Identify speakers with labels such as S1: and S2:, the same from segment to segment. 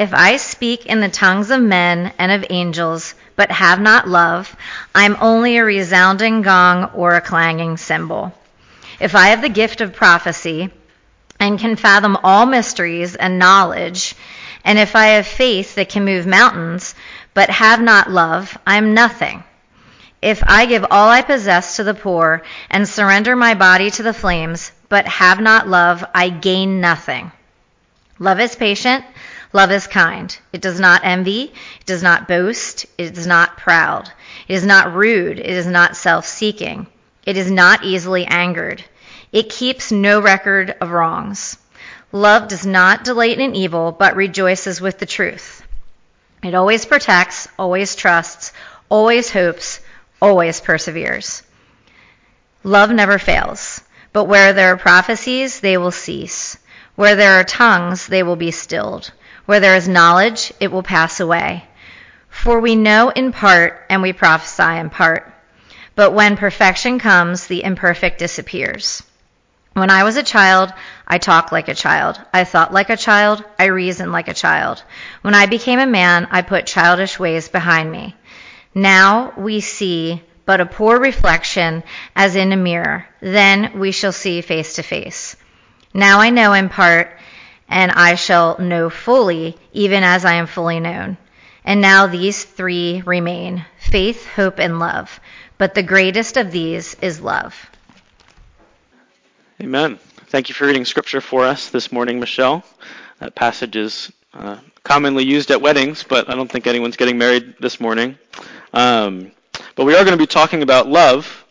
S1: If I speak in the tongues of men and of angels, but have not love, I am only a resounding gong or a clanging cymbal. If I have the gift of prophecy and can fathom all mysteries and knowledge, and if I have faith that can move mountains, but have not love, I am nothing. If I give all I possess to the poor and surrender my body to the flames, but have not love, I gain nothing. Love is patient. Love is kind. It does not envy. It does not boast. It is not proud. It is not rude. It is not self seeking. It is not easily angered. It keeps no record of wrongs. Love does not delight in evil, but rejoices with the truth. It always protects, always trusts, always hopes, always perseveres. Love never fails, but where there are prophecies, they will cease. Where there are tongues, they will be stilled. Where there is knowledge, it will pass away. For we know in part, and we prophesy in part. But when perfection comes, the imperfect disappears. When I was a child, I talked like a child. I thought like a child. I reasoned like a child. When I became a man, I put childish ways behind me. Now we see but a poor reflection as in a mirror. Then we shall see face to face. Now I know in part, and I shall know fully, even as I am fully known. And now these three remain faith, hope, and love. But the greatest of these is love.
S2: Amen. Thank you for reading scripture for us this morning, Michelle. That passage is uh, commonly used at weddings, but I don't think anyone's getting married this morning. Um, but we are going to be talking about love.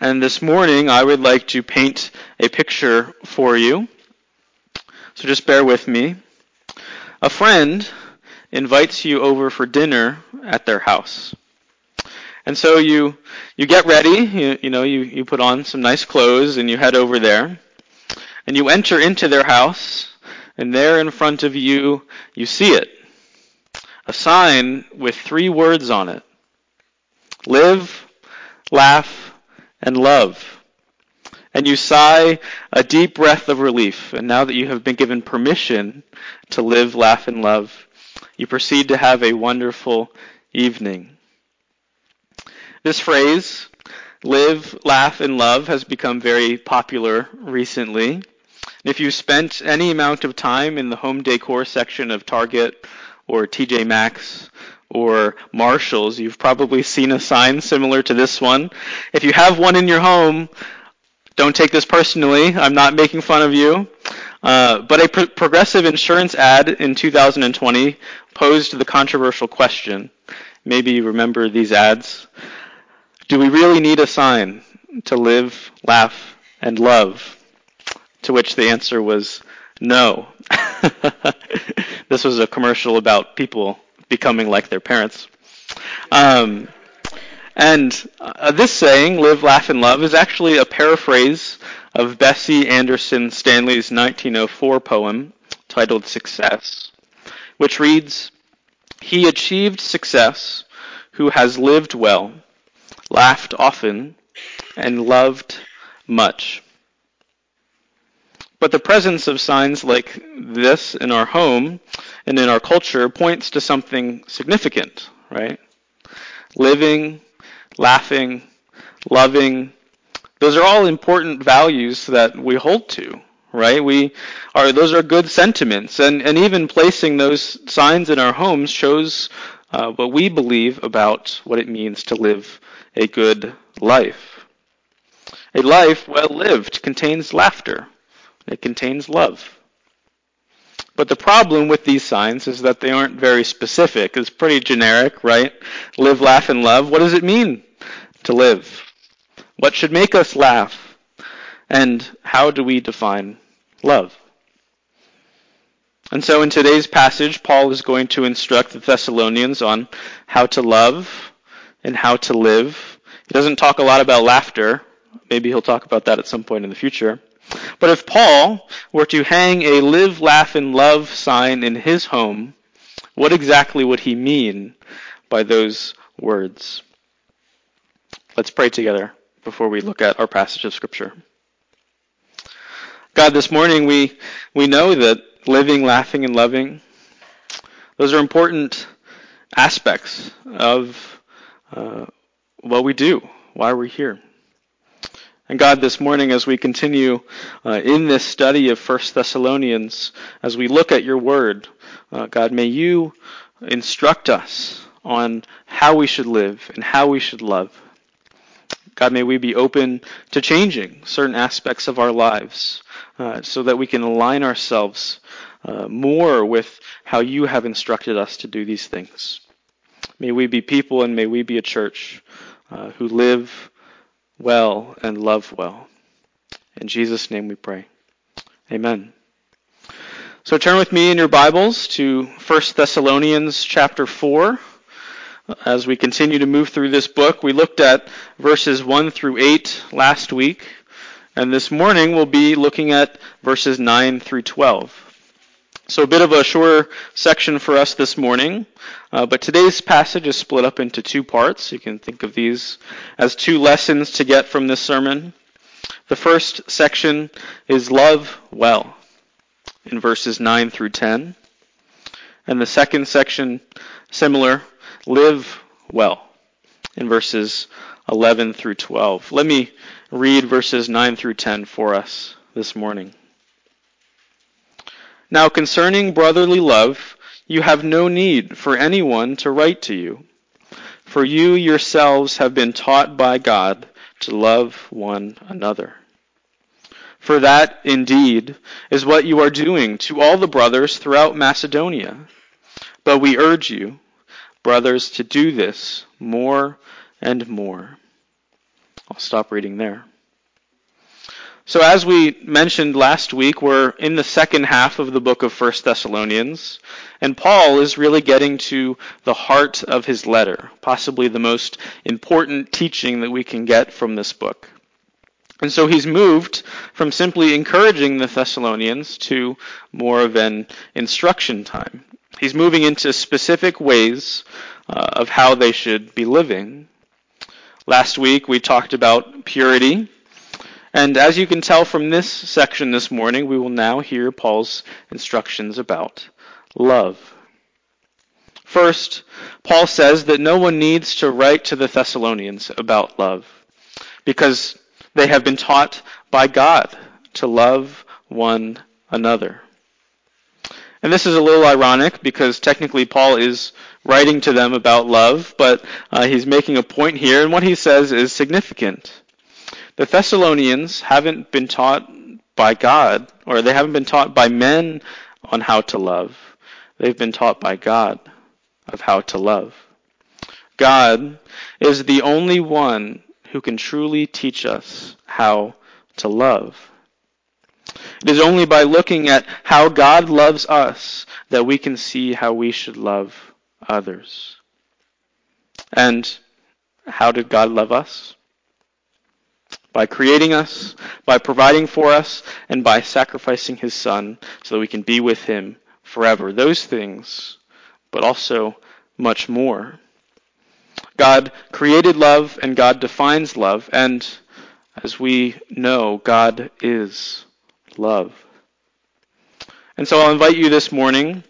S2: And this morning, I would like to paint a picture for you. So just bear with me. A friend invites you over for dinner at their house. And so you you get ready, you, you know, you, you put on some nice clothes and you head over there. And you enter into their house, and there in front of you, you see it. A sign with three words on it. Live, laugh, and love. And you sigh a deep breath of relief. And now that you have been given permission to live, laugh, and love, you proceed to have a wonderful evening. This phrase, live, laugh, and love, has become very popular recently. If you've spent any amount of time in the home decor section of Target or TJ Maxx or Marshalls, you've probably seen a sign similar to this one. If you have one in your home, don't take this personally. I'm not making fun of you. Uh, but a pro- progressive insurance ad in 2020 posed the controversial question. Maybe you remember these ads. Do we really need a sign to live, laugh, and love? To which the answer was no. this was a commercial about people becoming like their parents. Um, and uh, this saying, live, laugh, and love, is actually a paraphrase of Bessie Anderson Stanley's 1904 poem titled Success, which reads, He achieved success who has lived well laughed often, and loved much. But the presence of signs like this in our home and in our culture points to something significant, right? Living, laughing, loving, those are all important values that we hold to, right? We are those are good sentiments, and and even placing those signs in our homes shows uh, what we believe about what it means to live a good life. A life well lived contains laughter. It contains love. But the problem with these signs is that they aren't very specific. It's pretty generic, right? Live, laugh, and love. What does it mean to live? What should make us laugh? And how do we define love? And so in today's passage, Paul is going to instruct the Thessalonians on how to love and how to live. He doesn't talk a lot about laughter. Maybe he'll talk about that at some point in the future. But if Paul were to hang a live, laugh, and love sign in his home, what exactly would he mean by those words? Let's pray together before we look at our passage of Scripture. God, this morning we, we know that living, laughing, and loving Those are important aspects of uh, what we do, why we're here. And God, this morning, as we continue uh, in this study of 1 Thessalonians, as we look at your word, uh, God, may you instruct us on how we should live and how we should love. God, may we be open to changing certain aspects of our lives uh, so that we can align ourselves uh, more with how you have instructed us to do these things. May we be people and may we be a church uh, who live well and love well. In Jesus' name we pray. Amen. So turn with me in your Bibles to 1 Thessalonians chapter 4. As we continue to move through this book, we looked at verses 1 through 8 last week, and this morning we'll be looking at verses 9 through 12. So a bit of a shorter section for us this morning, uh, but today's passage is split up into two parts. You can think of these as two lessons to get from this sermon. The first section is love well in verses 9 through 10. And the second section, similar, live well in verses 11 through 12. Let me read verses 9 through 10 for us this morning. Now concerning brotherly love, you have no need for anyone to write to you, for you yourselves have been taught by God to love one another. For that, indeed, is what you are doing to all the brothers throughout Macedonia. But we urge you, brothers, to do this more and more. I'll stop reading there. So as we mentioned last week, we're in the second half of the book of 1 Thessalonians, and Paul is really getting to the heart of his letter, possibly the most important teaching that we can get from this book. And so he's moved from simply encouraging the Thessalonians to more of an instruction time. He's moving into specific ways uh, of how they should be living. Last week we talked about purity and as you can tell from this section this morning, we will now hear Paul's instructions about love. First, Paul says that no one needs to write to the Thessalonians about love because they have been taught by God to love one another. And this is a little ironic because technically Paul is writing to them about love, but uh, he's making a point here, and what he says is significant. The Thessalonians haven't been taught by God, or they haven't been taught by men on how to love. They've been taught by God of how to love. God is the only one who can truly teach us how to love. It is only by looking at how God loves us that we can see how we should love others. And how did God love us? by creating us, by providing for us, and by sacrificing his son so that we can be with him forever. Those things, but also much more. God created love and God defines love, and as we know, God is love. And so I'll invite you this morning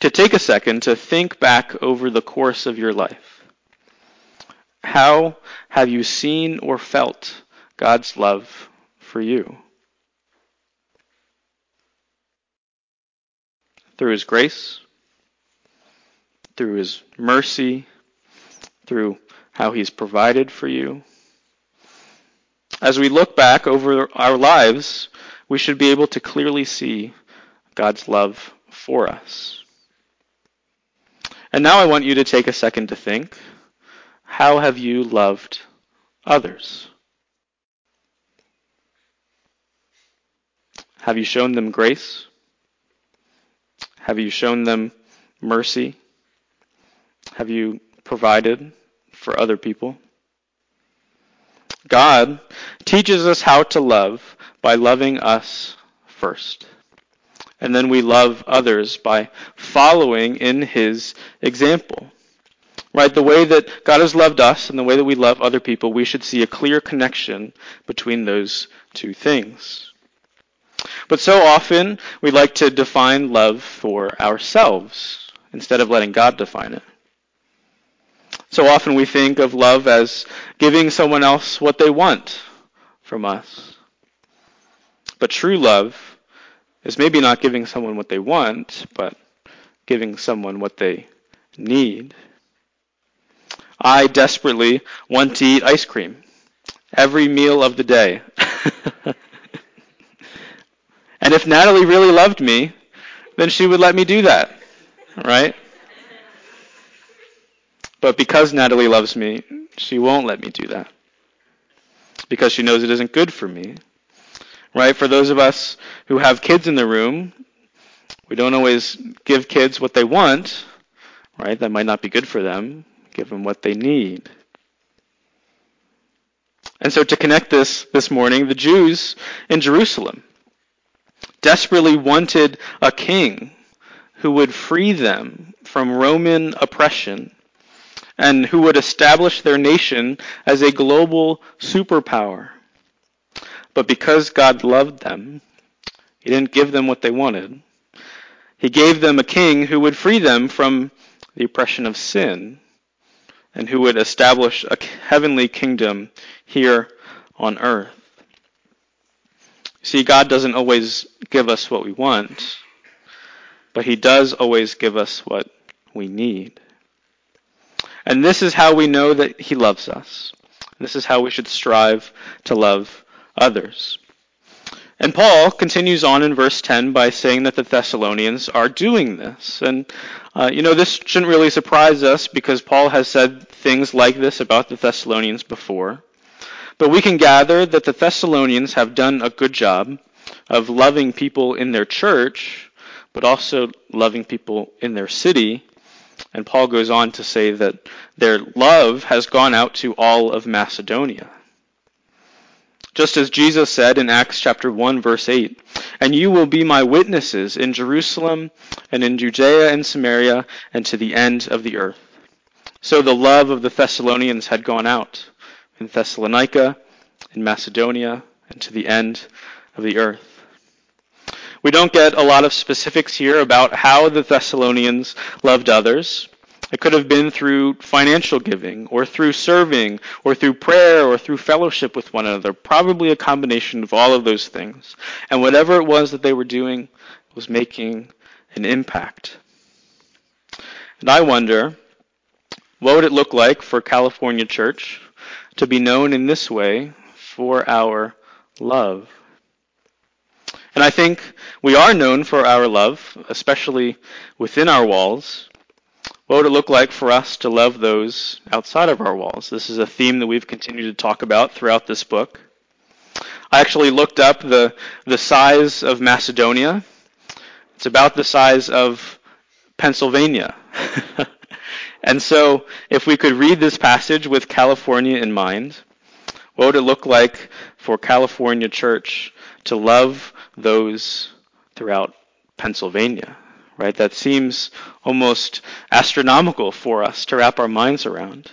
S2: to take a second to think back over the course of your life. How have you seen or felt God's love for you. Through His grace, through His mercy, through how He's provided for you. As we look back over our lives, we should be able to clearly see God's love for us. And now I want you to take a second to think how have you loved others? Have you shown them grace? Have you shown them mercy? Have you provided for other people? God teaches us how to love by loving us first. And then we love others by following in his example. Right? The way that God has loved us and the way that we love other people, we should see a clear connection between those two things. But so often we like to define love for ourselves. instead of letting God define it. So often we think of love as giving someone else what they want from us. But true love is maybe not giving someone what they want, but giving someone what they need. I desperately want to eat ice cream every meal of the day. and if Natalie really loved me, then she would let me do that, right? But because Natalie loves me, she won't let me do that. Because she knows it isn't good for me. Right? For those of us who have kids in the room, we don't always give kids what they want, right? That might not be good for them. Give them what they need. And so to connect this this morning, the Jews in Jerusalem desperately wanted a king who would free them from Roman oppression and who would establish their nation as a global superpower. But because God loved them, He didn't give them what they wanted. He gave them a king who would free them from the oppression of sin and who would establish a heavenly kingdom here on earth. See, God doesn't always give us what we want, but He does always give us what we need. And this is how we know that He loves us. This is how we should strive to love others. And Paul continues on in verse 10 by saying that the Thessalonians are doing this. And, uh, you know, this shouldn't really surprise us because Paul has said things like this about the Thessalonians before. But we can gather that the Thessalonians have done a good job of loving people in their church, but also loving people in their city. And Paul goes on to say that their love has gone out to all of Macedonia. Just as Jesus said in Acts chapter 1 verse 8, and you will be my witnesses in Jerusalem and in Judea and Samaria and to the end of the earth. So the love of the Thessalonians had gone out in Thessalonica, in Macedonia, and to the end of the earth. We don't get a lot of specifics here about how the Thessalonians loved others. It could have been through financial giving, or through serving, or through prayer, or through fellowship with one another. Probably a combination of all of those things. And whatever it was that they were doing was making an impact. And I wonder, what would it look like for California Church to be known in this way for our love? And I think we are known for our love, especially within our walls. What would it look like for us to love those outside of our walls? This is a theme that we've continued to talk about throughout this book. I actually looked up the, the size of Macedonia. It's about the size of Pennsylvania. and so, if we could read this passage with California in mind, what would it look like for California Church to love those throughout Pennsylvania? right? That seems almost astronomical for us to wrap our minds around.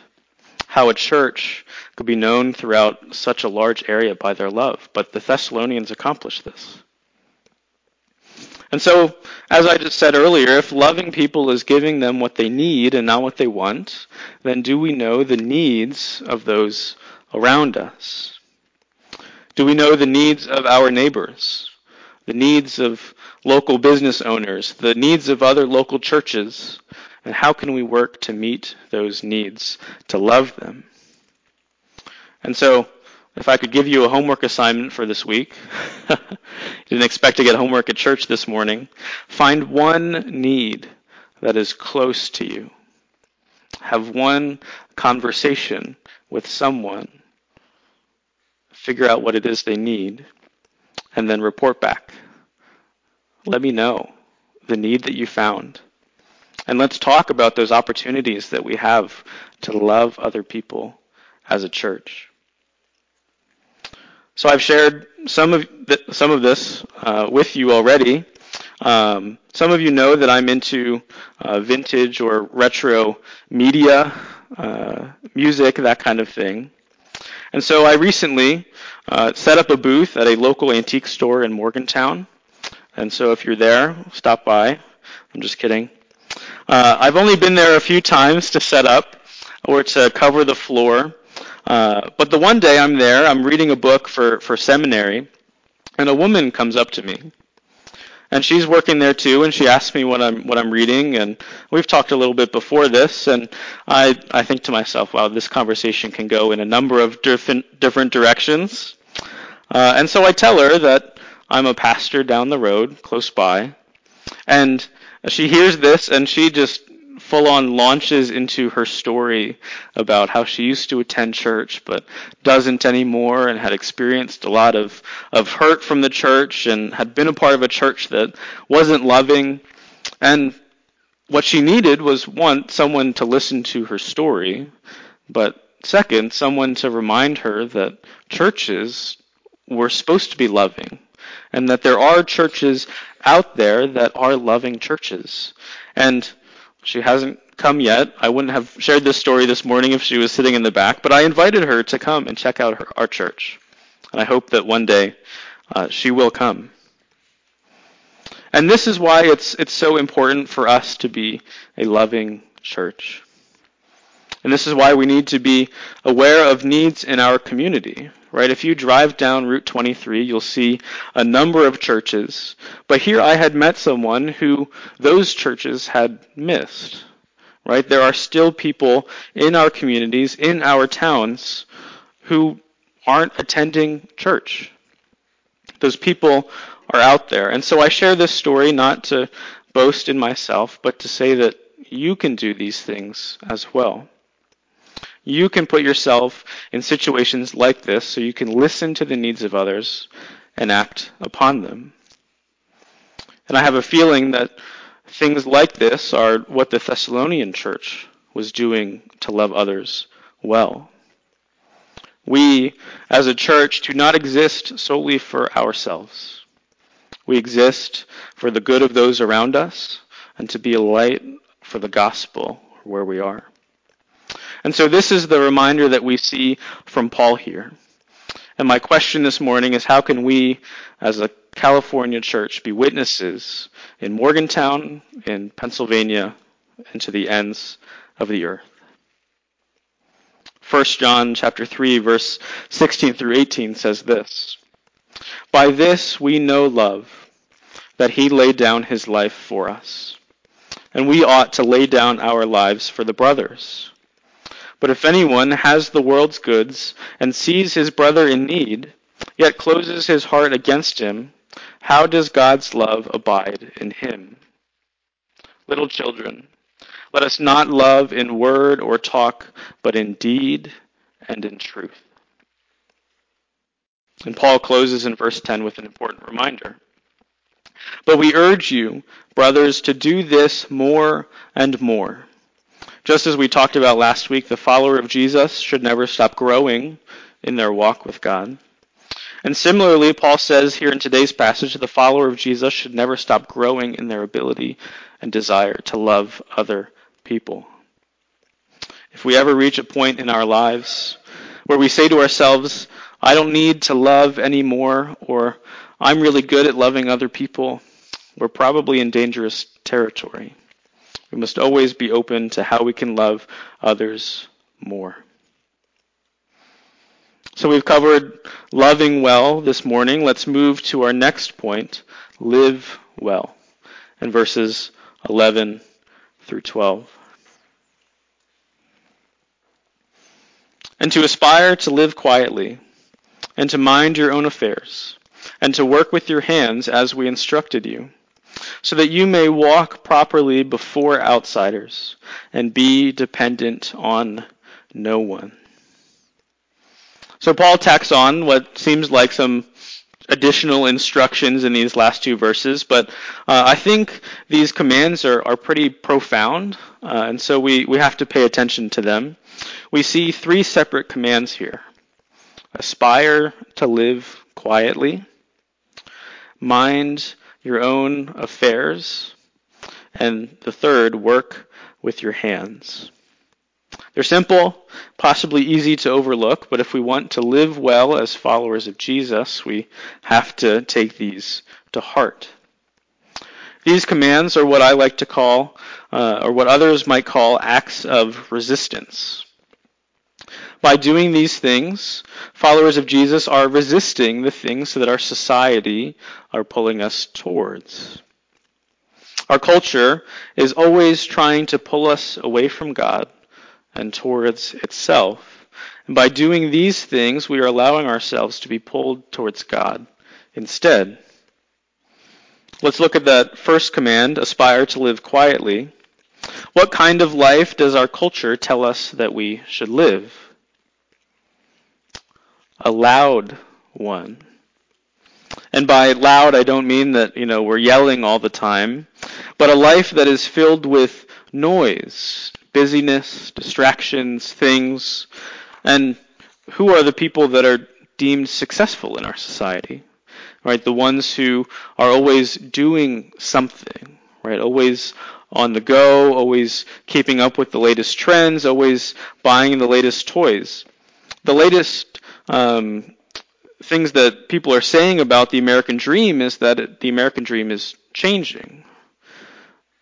S2: How a church could be known throughout such a large area by their love. But the Thessalonians accomplished this. And so, as I just said earlier, if loving people is giving them what they need and not what they want, then do we know the needs of those around us? Do we know the needs of our neighbors? The needs of local business owners, the needs of other local churches, and how can we work to meet those needs, to love them? And so, if I could give you a homework assignment for this week, you didn't expect to get homework at church this morning, find one need that is close to you. Have one conversation with someone. Figure out what it is they need, and then report back. Let me know the need that you found. And let's talk about those opportunities that we have to love other people as a church. So I've shared some of th- some of this uh, with you already. Um, some of you know that I'm into uh, vintage or retro media, uh, music, that kind of thing. And so I recently uh, set up a booth at a local antique store in Morgantown. And so if you're there, stop by. I'm just kidding. Uh, I've only been there a few times to set up or to cover the floor. Uh, but the one day I'm there, I'm reading a book for, for seminary, and a woman comes up to me. And she's working there too, and she asks me what I'm what I'm reading, and we've talked a little bit before this, and I I think to myself, wow, this conversation can go in a number of different different directions. Uh, and so I tell her that I'm a pastor down the road, close by, and she hears this, and she just full on launches into her story about how she used to attend church but doesn't anymore and had experienced a lot of, of hurt from the church and had been a part of a church that wasn't loving. And what she needed was one, someone to listen to her story, but second, someone to remind her that churches were supposed to be loving and that there are churches out there that are loving churches. And she hasn't come yet. I wouldn't have shared this story this morning if she was sitting in the back, but I invited her to come and check out her, our church. And I hope that one day uh, she will come. And this is why it's, it's so important for us to be a loving church. And this is why we need to be aware of needs in our community right? If you drive down Route 23, you'll see a number of churches. But here I had met someone who those churches had missed, right? There are still people in our communities, in our towns, who aren't attending church. Those people are out there. And so I share this story not to boast in myself, but to say that you can do these things as well. You can put yourself in situations like this so you can listen to the needs of others and act upon them. And I have a feeling that things like this are what the Thessalonian church was doing to love others well. We, as a church, do not exist solely for ourselves. We exist for the good of those around us and to be a light for the gospel where we are. And so this is the reminder that we see from Paul here. And my question this morning is how can we, as a California church, be witnesses in Morgantown, in Pennsylvania, and to the ends of the earth? 1 John chapter 3 verse 16 through 18 says this. By this we know love, that he laid down his life for us. And we ought to lay down our lives for the brothers. But if anyone has the world's goods and sees his brother in need, yet closes his heart against him, how does God's love abide in him? Little children, let us not love in word or talk, but in deed and in truth. And Paul closes in verse 10 with an important reminder. But we urge you, brothers, to do this more and more just as we talked about last week, the follower of Jesus should never stop growing in their walk with God. And similarly, Paul says here in today's passage, the follower of Jesus should never stop growing in their ability and desire to love other people. If we ever reach a point in our lives where we say to ourselves, I don't need to love anymore, or I'm really good at loving other people, we're probably in dangerous territory. We must always be open to how we can love others more. So we've covered loving well this morning. Let's move to our next point live well, in verses 11 through 12. And to aspire to live quietly, and to mind your own affairs, and to work with your hands as we instructed you so that you may walk properly before outsiders and be dependent on no one. So Paul tacks on what seems like some additional instructions in these last two verses, but uh, I think these commands are, are pretty profound, uh, and so we, we have to pay attention to them. We see three separate commands here aspire to live quietly, mind your own affairs. And the third, work with your hands. They're simple, possibly easy to overlook, but if we want to live well as followers of Jesus, we have to take these to heart. These commands are what I like to call, uh, or what others might call, acts of resistance. By doing these things, followers of Jesus are resisting the things that our society are pulling us towards. Our culture is always trying to pull us away from God and towards itself. And by doing these things, we are allowing ourselves to be pulled towards God instead. Let's look at that first command, aspire to live quietly. What kind of life does our culture tell us that we should live? A loud one. And by loud, I don't mean that, you know, we're yelling all the time, but a life that is filled with noise, busyness, distractions, things. And who are the people that are deemed successful in our society? right? The ones who are always doing something, right? Always on the go, always keeping up with the latest trends, always buying the latest toys. The latest um, things that people are saying about the American dream is that it, the American dream is changing.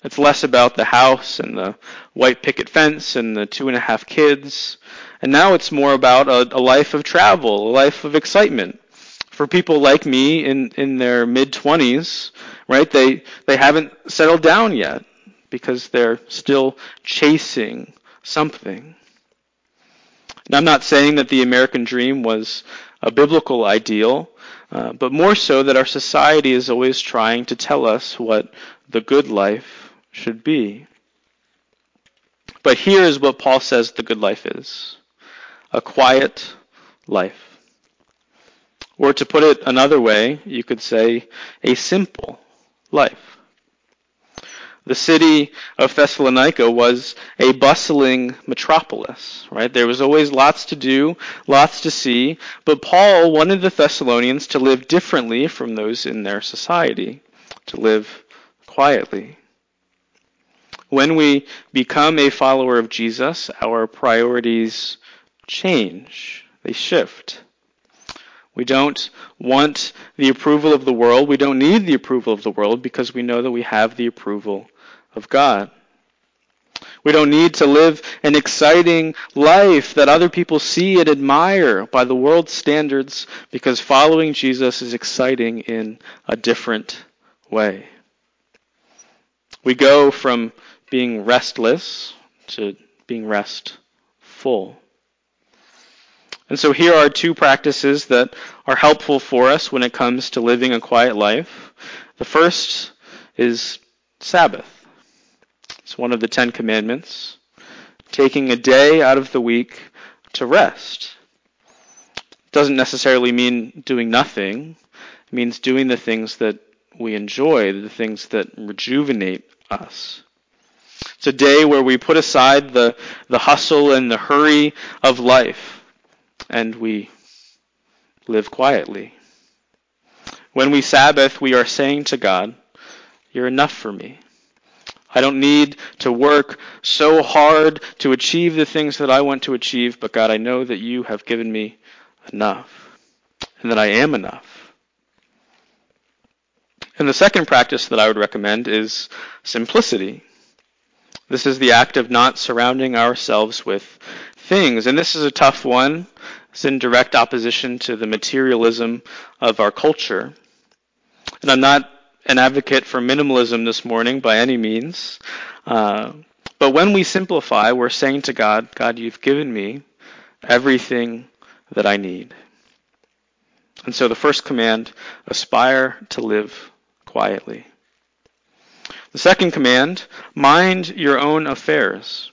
S2: It's less about the house and the white picket fence and the two and a half kids. And now it's more about a, a life of travel, a life of excitement for people like me in, in their mid 20s, right? They, they haven't settled down yet because they're still chasing something. Now, I'm not saying that the American dream was a biblical ideal, uh, but more so that our society is always trying to tell us what the good life should be. But here is what Paul says the good life is a quiet life. Or to put it another way, you could say a simple life. The city of Thessalonica was a bustling metropolis, right? There was always lots to do, lots to see, but Paul wanted the Thessalonians to live differently from those in their society, to live quietly. When we become a follower of Jesus, our priorities change, they shift. We don't want the approval of the world. We don't need the approval of the world because we know that we have the approval of God. We don't need to live an exciting life that other people see and admire by the world's standards because following Jesus is exciting in a different way. We go from being restless to being restful. And so here are two practices that are helpful for us when it comes to living a quiet life. The first is Sabbath. It's one of the Ten Commandments. Taking a day out of the week to rest. Doesn't necessarily mean doing nothing. It means doing the things that we enjoy, the things that rejuvenate us. It's a day where we put aside the, the hustle and the hurry of life and we live quietly. When we Sabbath, we are saying to God, You're enough for me. I don't need to work so hard to achieve the things that I want to achieve, but God, I know that you have given me enough and that I am enough. And the second practice that I would recommend is simplicity. This is the act of not surrounding ourselves with things. And this is a tough one. It's in direct opposition to the materialism of our culture. And I'm not an advocate for minimalism this morning by any means. Uh, but when we simplify, we're saying to God, God, you've given me everything that I need. And so the first command, aspire to live quietly. The second command, mind your own affairs.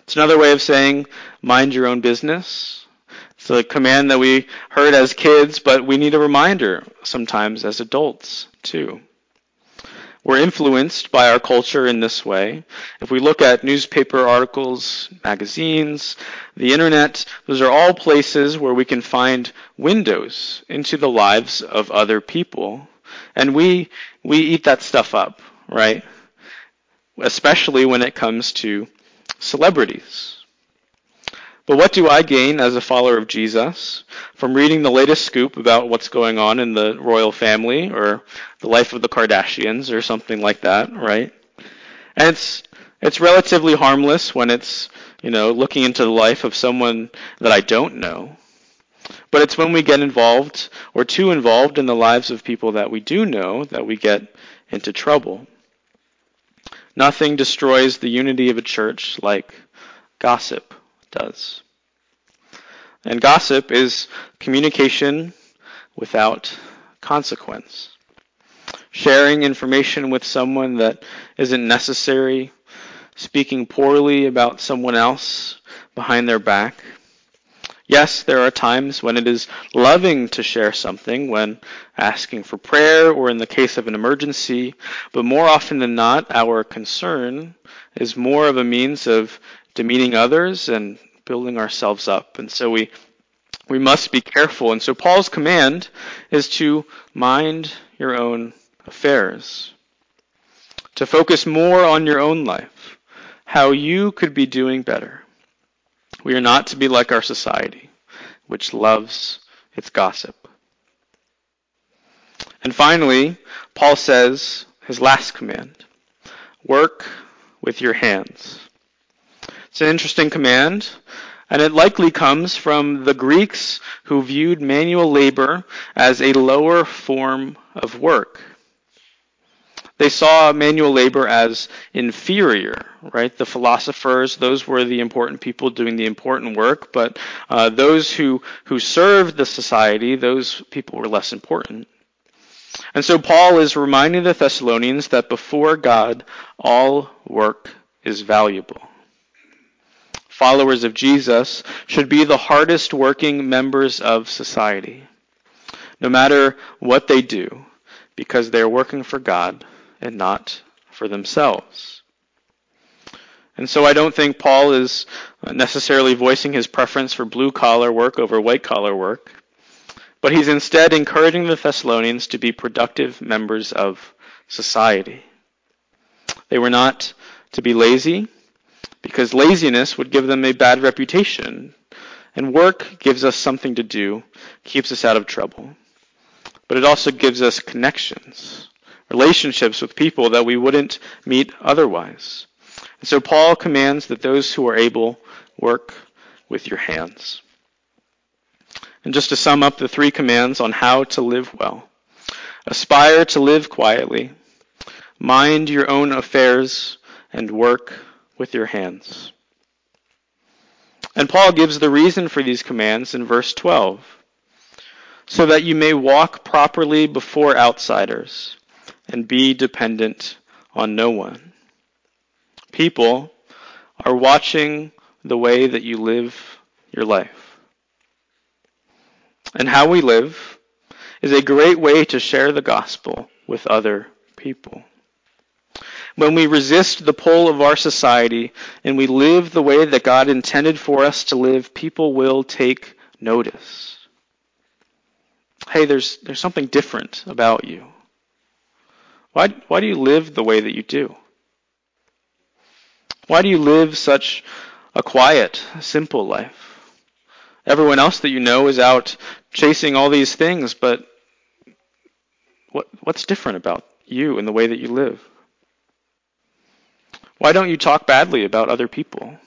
S2: It's another way of saying mind your own business. It's a command that we heard as kids, but we need a reminder sometimes as adults too. We're influenced by our culture in this way. If we look at newspaper articles, magazines, the internet, those are all places where we can find windows into the lives of other people. And we, we eat that stuff up, right? Especially when it comes to celebrities. But what do I gain as a follower of Jesus from reading the latest scoop about what's going on in the royal family or the life of the Kardashians or something like that, right? And it's it's relatively harmless when it's, you know, looking into the life of someone that I don't know. But it's when we get involved or too involved in the lives of people that we do know that we get into trouble. Nothing destroys the unity of a church like gossip does. And gossip is communication without consequence. Sharing information with someone that isn't necessary, speaking poorly about someone else behind their back. Yes, there are times when it is loving to share something, when asking for prayer or in the case of an emergency, but more often than not, our concern is more of a means of demeaning others and building ourselves up. And so we we must be careful. And so Paul's command is to mind your own affairs. To focus more on your own life, how you could be doing better. We are not to be like our society, which loves its gossip. And finally, Paul says his last command work with your hands. It's an interesting command, and it likely comes from the Greeks who viewed manual labor as a lower form of work. They saw manual labor as inferior, right? The philosophers, those were the important people doing the important work, but uh, those who, who served the society, those people were less important. And so Paul is reminding the Thessalonians that before God, all work is valuable followers of Jesus should be the hardest working members of society, no matter what they do, because they're working for God and not for themselves. And so I don't think Paul is necessarily voicing his preference for blue collar work over white collar work, but he's instead encouraging the Thessalonians to be productive members of society. They were not to be lazy, because laziness would give them a bad reputation, and work gives us something to do, keeps us out of trouble. But it also gives us connections, relationships with people that we wouldn't meet otherwise. And so Paul commands that those who are able work with your hands. And just to sum up the three commands on how to live well aspire to live quietly, mind your own affairs, and work with your hands. And Paul gives the reason for these commands in verse 12 so that you may walk properly before outsiders and be dependent on no one. People are watching the way that you live your life. And how we live is a great way to share the gospel with other people when we resist the pull of our society and we live the way that God intended for us to live, people will take notice. Hey, there's, there's something different about you. Why, why do you live the way that you do? Why do you live such a quiet, simple life? Everyone else that you know is out chasing all these things, but what, what's different about you and the way that you live? Why don't you talk badly about other people?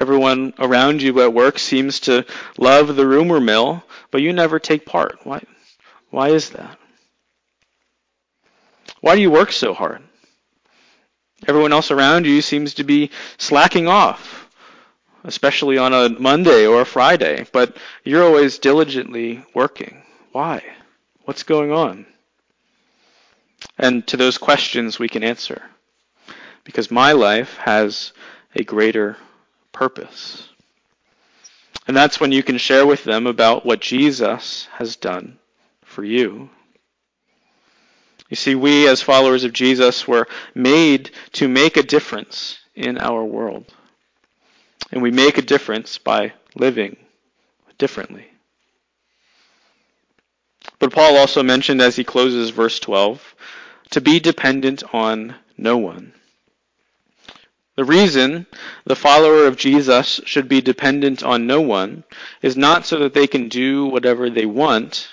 S2: Everyone around you at work seems to love the rumor mill, but you never take part. Why, why is that? Why do you work so hard? Everyone else around you seems to be slacking off, especially on a Monday or a Friday, but you're always diligently working. Why? What's going on? And to those questions we can answer because my life has a greater purpose. And that's when you can share with them about what Jesus has done for you. You see, we as followers of Jesus were made to make a difference in our world. And we make a difference by living differently. But Paul also mentioned as he closes verse 12 to be dependent on no one. The reason the follower of Jesus should be dependent on no one is not so that they can do whatever they want,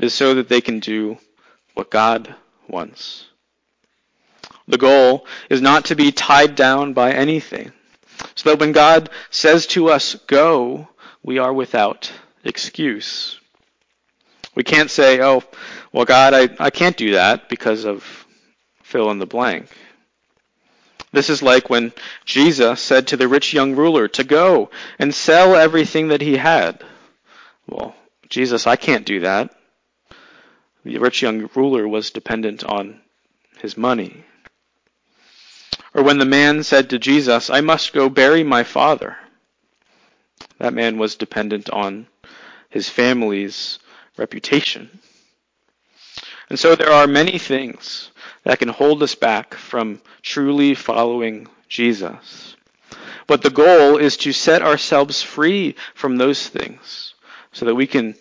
S2: it is so that they can do what God wants. The goal is not to be tied down by anything, so that when God says to us, go, we are without excuse. We can't say, oh, well, God, I, I can't do that because of fill in the blank. This is like when Jesus said to the rich young ruler to go and sell everything that he had. Well, Jesus, I can't do that. The rich young ruler was dependent on his money. Or when the man said to Jesus, I must go bury my father. That man was dependent on his family's reputation. And so there are many things that can hold us back from truly following Jesus. But the goal is to set ourselves free from those things so that we can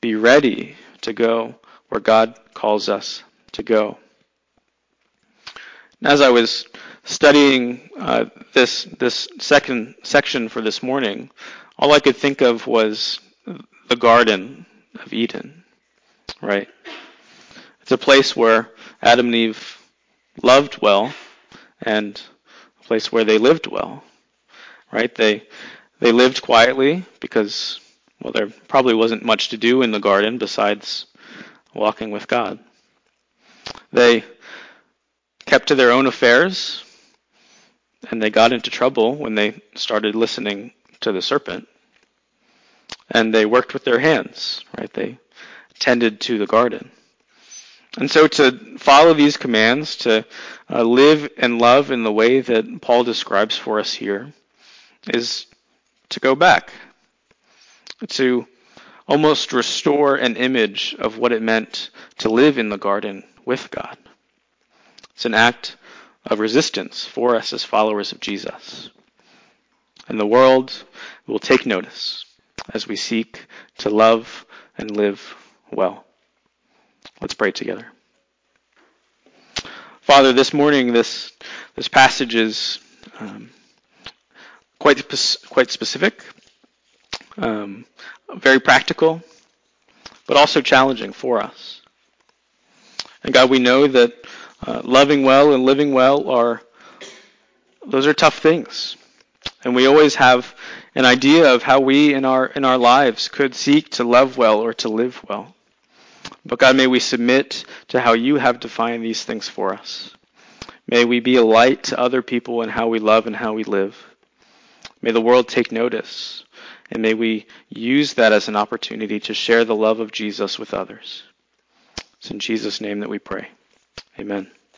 S2: be ready to go where God calls us to go. As I was studying uh, this this second section for this morning, all I could think of was the Garden of Eden, right? It's a place where Adam and Eve loved well and a place where they lived well. Right? They they lived quietly because well there probably wasn't much to do in the garden besides walking with God. They kept to their own affairs and they got into trouble when they started listening to the serpent. And they worked with their hands, right? They tended to the garden. And so to follow these commands, to uh, live and love in the way that Paul describes for us here, is to go back, to almost restore an image of what it meant to live in the garden with God. It's an act of resistance for us as followers of Jesus. And the world will take notice as we seek to love and live well. Let's pray together. Father, this morning, this this passage is um, quite quite specific, um, very practical, but also challenging for us. And God, we know that uh, loving well and living well are those are tough things, and we always have an idea of how we in our in our lives could seek to love well or to live well. But God, may we submit to how you have defined these things for us. May we be a light to other people in how we love and how we live. May the world take notice, and may we use that as an opportunity to share the love of Jesus with others. It's in Jesus' name that we pray. Amen.